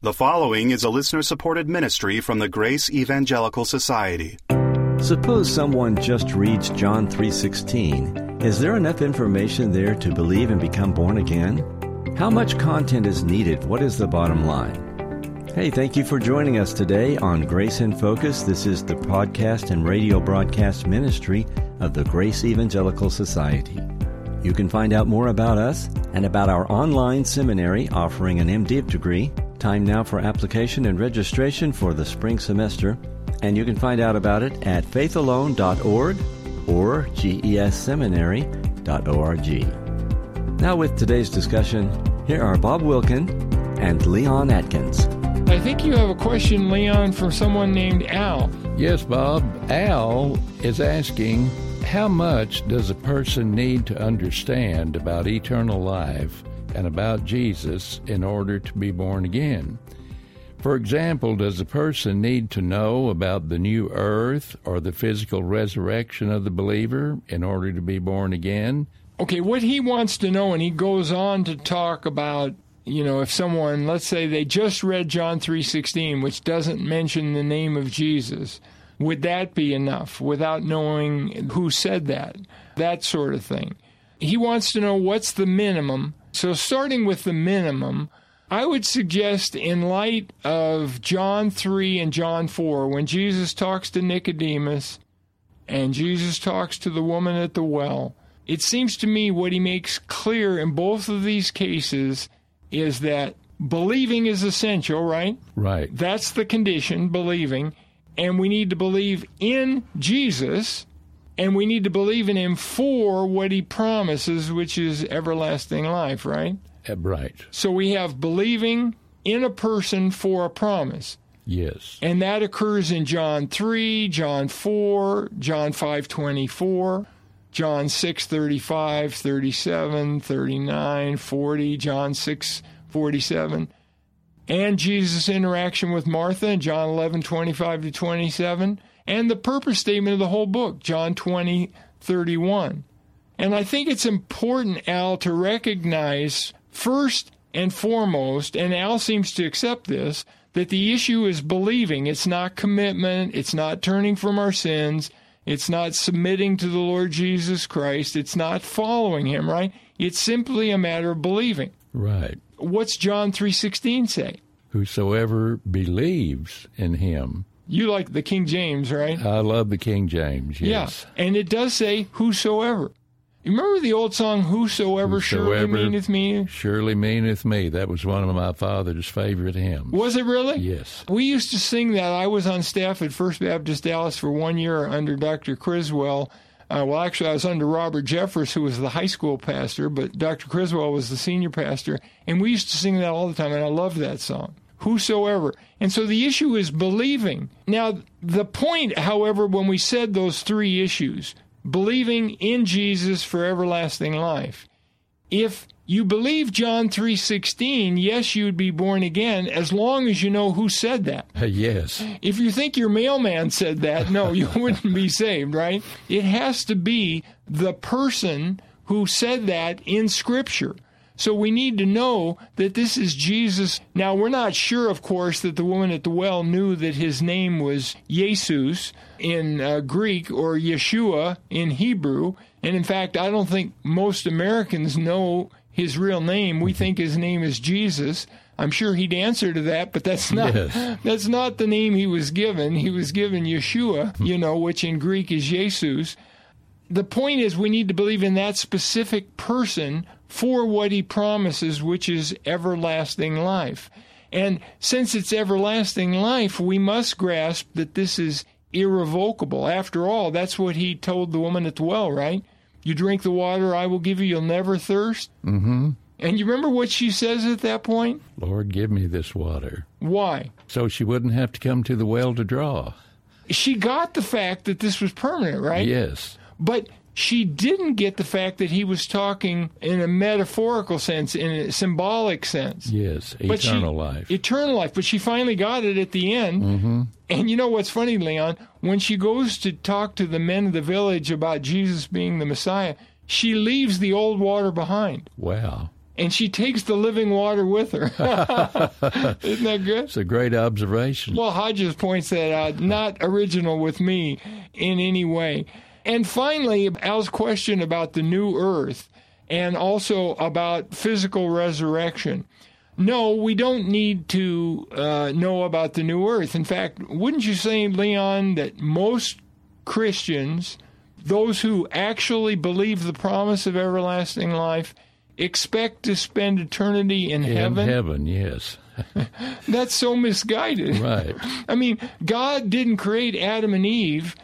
The following is a listener supported ministry from the Grace Evangelical Society. Suppose someone just reads John 3:16. Is there enough information there to believe and become born again? How much content is needed? What is the bottom line? Hey, thank you for joining us today on Grace in Focus. This is the podcast and radio broadcast ministry of the Grace Evangelical Society. You can find out more about us and about our online seminary offering an MDiv degree Time now for application and registration for the spring semester, and you can find out about it at faithalone.org or gesseminary.org. Now, with today's discussion, here are Bob Wilkin and Leon Adkins. I think you have a question, Leon, from someone named Al. Yes, Bob. Al is asking how much does a person need to understand about eternal life and about Jesus in order to be born again. For example, does a person need to know about the new earth or the physical resurrection of the believer in order to be born again? Okay, what he wants to know, and he goes on to talk about, you know, if someone, let's say they just read John 3:16, which doesn't mention the name of Jesus, would that be enough without knowing who said that? That sort of thing. He wants to know what's the minimum so, starting with the minimum, I would suggest, in light of John 3 and John 4, when Jesus talks to Nicodemus and Jesus talks to the woman at the well, it seems to me what he makes clear in both of these cases is that believing is essential, right? Right. That's the condition, believing. And we need to believe in Jesus and we need to believe in him for what he promises, which is everlasting life, right? Uh, right. So we have believing in a person for a promise. Yes. And that occurs in John 3, John 4, John 5:24, John 6:35, 37, 39, 40, John 6:47. And Jesus' interaction with Martha in John 11, 25 to 27 and the purpose statement of the whole book, John 20, 31. And I think it's important, Al, to recognize first and foremost, and Al seems to accept this, that the issue is believing. It's not commitment, it's not turning from our sins, it's not submitting to the Lord Jesus Christ, it's not following him, right? It's simply a matter of believing. Right. What's John 3:16 say? Whosoever believes in him you like the King James, right? I love the King James, yes. Yeah. And it does say whosoever. You remember the old song, Whosoever, Whosoever surely meaneth me? Surely meaneth me. That was one of my father's favorite hymns. Was it really? Yes. We used to sing that. I was on staff at First Baptist Dallas for one year under Dr. Criswell. Uh, well, actually, I was under Robert Jeffress, who was the high school pastor, but Dr. Criswell was the senior pastor. And we used to sing that all the time, and I loved that song whosoever. And so the issue is believing. Now, the point, however, when we said those three issues, believing in Jesus for everlasting life, if you believe John 3:16, yes, you'd be born again as long as you know who said that. Yes. If you think your mailman said that, no, you wouldn't be saved, right? It has to be the person who said that in scripture. So we need to know that this is Jesus. Now, we're not sure, of course, that the woman at the well knew that his name was Jesus in uh, Greek or Yeshua in Hebrew. And in fact, I don't think most Americans know his real name. We think his name is Jesus. I'm sure he'd answer to that, but that's not yes. that's not the name he was given. He was given Yeshua, you know, which in Greek is Jesus. The point is we need to believe in that specific person for what he promises, which is everlasting life. And since it's everlasting life, we must grasp that this is irrevocable. After all, that's what he told the woman at the well, right? You drink the water I will give you, you'll never thirst. Mm-hmm. And you remember what she says at that point? Lord, give me this water. Why? So she wouldn't have to come to the well to draw. She got the fact that this was permanent, right? Yes. But she didn't get the fact that he was talking in a metaphorical sense, in a symbolic sense. Yes, eternal she, life. Eternal life. But she finally got it at the end. Mm-hmm. And you know what's funny, Leon? When she goes to talk to the men of the village about Jesus being the Messiah, she leaves the old water behind. Wow. and she takes the living water with her. Isn't that good? It's a great observation. Well, Hodges points that out, not original with me in any way. And finally, Al's question about the new earth and also about physical resurrection. No, we don't need to uh, know about the new earth. In fact, wouldn't you say, Leon, that most Christians, those who actually believe the promise of everlasting life, expect to spend eternity in, In heaven? heaven, yes. That's so misguided. Right. I mean, God didn't create Adam and Eve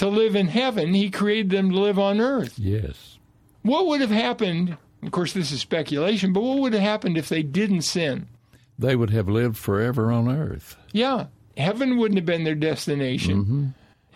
to live in heaven, He created them to live on earth. Yes. What would have happened? Of course, this is speculation, but what would have happened if they didn't sin? They would have lived forever on earth. Yeah, heaven wouldn't have been their destination. Mm-hmm.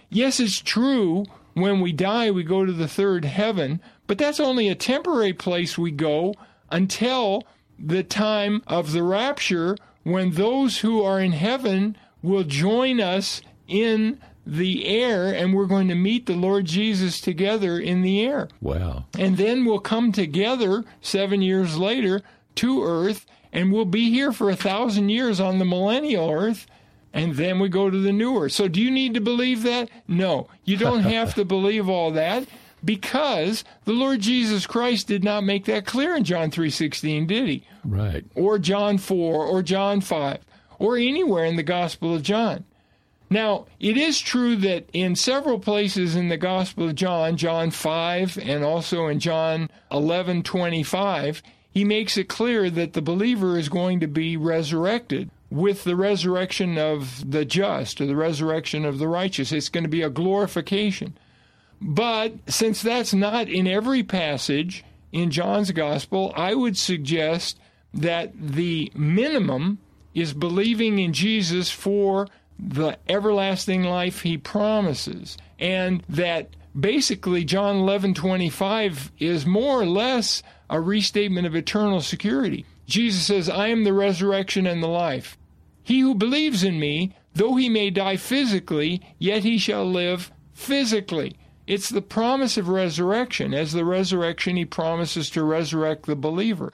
Yes, it's true. When we die, we go to the third heaven, but that's only a temporary place we go until the time of the rapture when those who are in heaven will join us in the air and we're going to meet the Lord Jesus together in the air. Wow. And then we'll come together seven years later to earth and we'll be here for a thousand years on the millennial earth. And then we go to the new earth. So do you need to believe that? No. You don't have to believe all that because the Lord Jesus Christ did not make that clear in John 3:16, did he? Right. Or John 4 or John 5 or anywhere in the Gospel of John. Now, it is true that in several places in the Gospel of John, John 5 and also in John 11:25, he makes it clear that the believer is going to be resurrected with the resurrection of the just or the resurrection of the righteous. It's going to be a glorification. But since that's not in every passage in John's gospel, I would suggest that the minimum is believing in Jesus for the everlasting life he promises and that basically John 11:25 is more or less a restatement of eternal security. Jesus says, "I am the resurrection and the life. He who believes in me, though he may die physically, yet he shall live physically." It's the promise of resurrection. As the resurrection, he promises to resurrect the believer.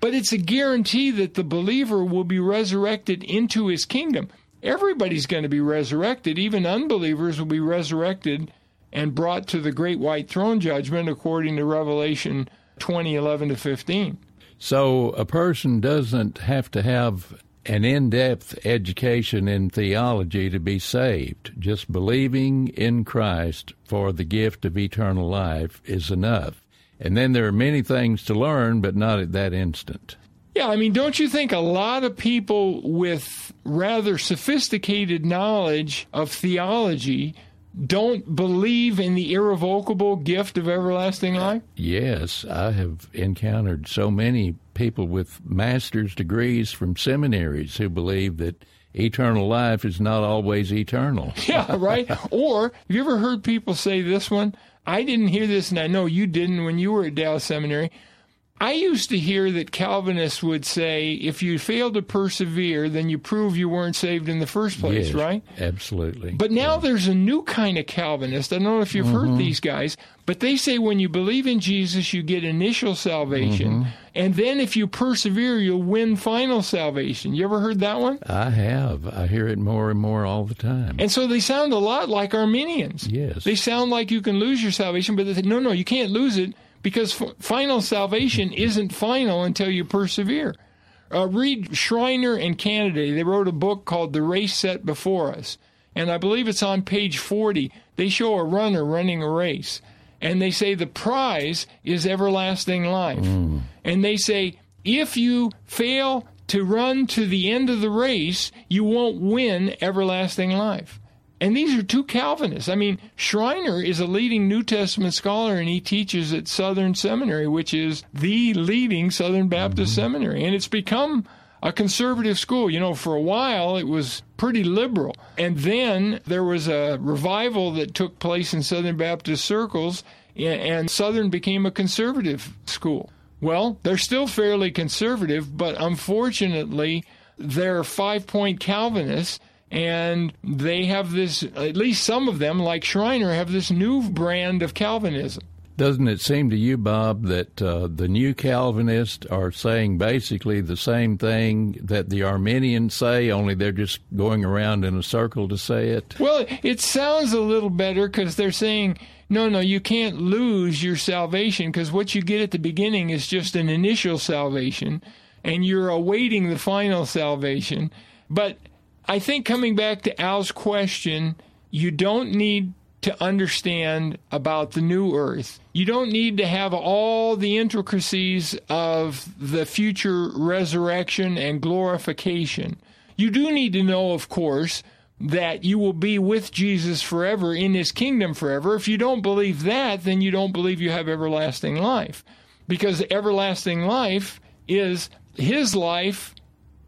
But it's a guarantee that the believer will be resurrected into his kingdom. Everybody's going to be resurrected. Even unbelievers will be resurrected and brought to the great white throne judgment according to Revelation 20 11 to 15. So a person doesn't have to have an in depth education in theology to be saved. Just believing in Christ for the gift of eternal life is enough. And then there are many things to learn, but not at that instant. Yeah, I mean, don't you think a lot of people with rather sophisticated knowledge of theology don't believe in the irrevocable gift of everlasting life? Yes, I have encountered so many people with master's degrees from seminaries who believe that eternal life is not always eternal. Yeah, right? or have you ever heard people say this one? I didn't hear this, and I know you didn't when you were at Dallas Seminary. I used to hear that Calvinists would say, if you fail to persevere, then you prove you weren't saved in the first place, yes, right? Absolutely. But now there's a new kind of Calvinist. I don't know if you've heard mm-hmm. these guys, but they say when you believe in Jesus, you get initial salvation. Mm-hmm. And then if you persevere, you'll win final salvation. You ever heard that one? I have. I hear it more and more all the time. And so they sound a lot like Arminians. Yes. They sound like you can lose your salvation, but they say, no, no, you can't lose it because f- final salvation isn't final until you persevere. Uh, read Schreiner and Caneday. They wrote a book called The Race Set Before Us. And I believe it's on page 40. They show a runner running a race. And they say the prize is everlasting life. And they say if you fail to run to the end of the race, you won't win everlasting life. And these are two Calvinists. I mean, Schreiner is a leading New Testament scholar and he teaches at Southern Seminary, which is the leading Southern Baptist mm-hmm. seminary. And it's become a conservative school. You know, for a while it was pretty liberal. And then there was a revival that took place in Southern Baptist circles, and Southern became a conservative school. Well, they're still fairly conservative, but unfortunately, they're five point Calvinists and they have this at least some of them like schreiner have this new brand of calvinism Doesn't it seem to you, Bob, that uh, the new Calvinists are saying basically the same thing that the Arminians say, only they're just going around in a circle to say it? Well, it sounds a little better because they're saying, no, no, you can't lose your salvation because what you get at the beginning is just an initial salvation and you're awaiting the final salvation. But I think coming back to Al's question, you don't need to understand about the new earth. You don't need to have all the intricacies of the future resurrection and glorification. You do need to know, of course, that you will be with Jesus forever in his kingdom forever. If you don't believe that, then you don't believe you have everlasting life. Because everlasting life is his life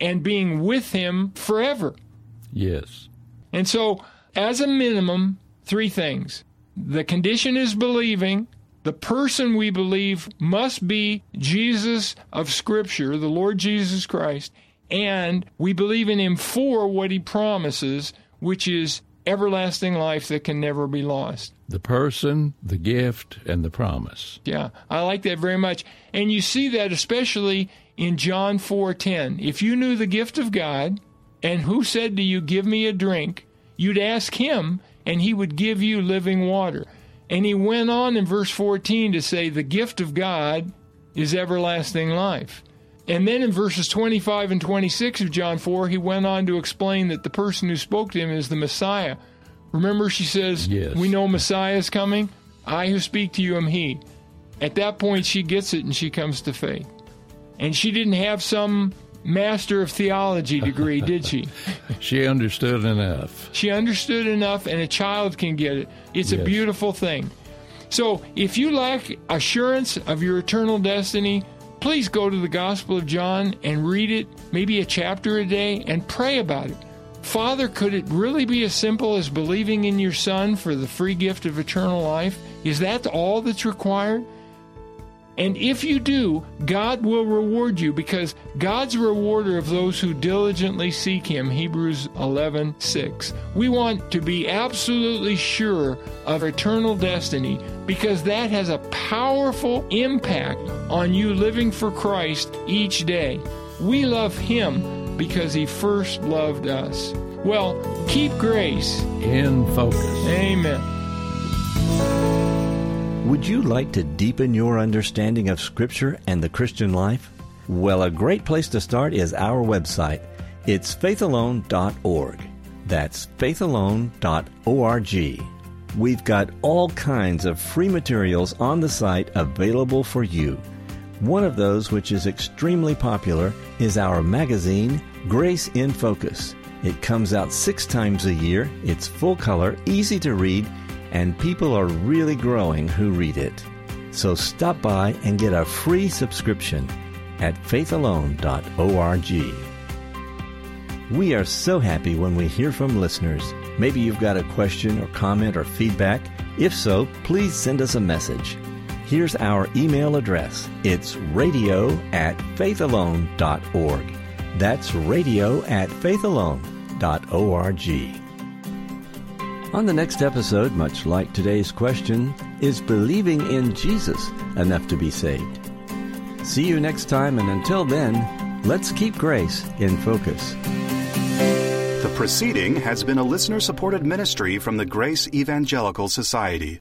and being with him forever. Yes. And so, as a minimum, three things. The condition is believing. The person we believe must be Jesus of Scripture, the Lord Jesus Christ, and we believe in Him for what He promises, which is everlasting life that can never be lost. The person, the gift, and the promise. Yeah, I like that very much. And you see that especially in John 4:10. If you knew the gift of God, and who said to you, "Give me a drink," you'd ask him, and he would give you living water. And he went on in verse 14 to say, The gift of God is everlasting life. And then in verses 25 and 26 of John 4, he went on to explain that the person who spoke to him is the Messiah. Remember, she says, yes. We know Messiah is coming. I who speak to you am he. At that point, she gets it and she comes to faith. And she didn't have some master of theology degree, did she? she understood enough. She understood enough, and a child can get it. It's yes. a beautiful thing. So, if you lack assurance of your eternal destiny, please go to the Gospel of John and read it, maybe a chapter a day, and pray about it. Father, could it really be as simple as believing in your Son for the free gift of eternal life? Is that all that's required? And if you do, God will reward you because God's rewarder of those who diligently seek him. Hebrews 11:6. We want to be absolutely sure of eternal destiny because that has a powerful impact on you living for Christ each day. We love him because he first loved us. Well, keep grace in focus. Amen. Would you like to deepen your understanding of Scripture and the Christian life? Well, a great place to start is our website. It's faithalone.org. That's faithalone.org. We've got all kinds of free materials on the site available for you. One of those, which is extremely popular, is our magazine, Grace in Focus. It comes out six times a year, it's full color, easy to read, and people are really growing who read it. So stop by and get a free subscription at faithalone.org. We are so happy when we hear from listeners. Maybe you've got a question or comment or feedback. If so, please send us a message. Here's our email address. It's radio at faithalone.org. That's radio at faithalone.org. On the next episode, much like today's question, is believing in Jesus enough to be saved? See you next time, and until then, let's keep grace in focus. The proceeding has been a listener supported ministry from the Grace Evangelical Society.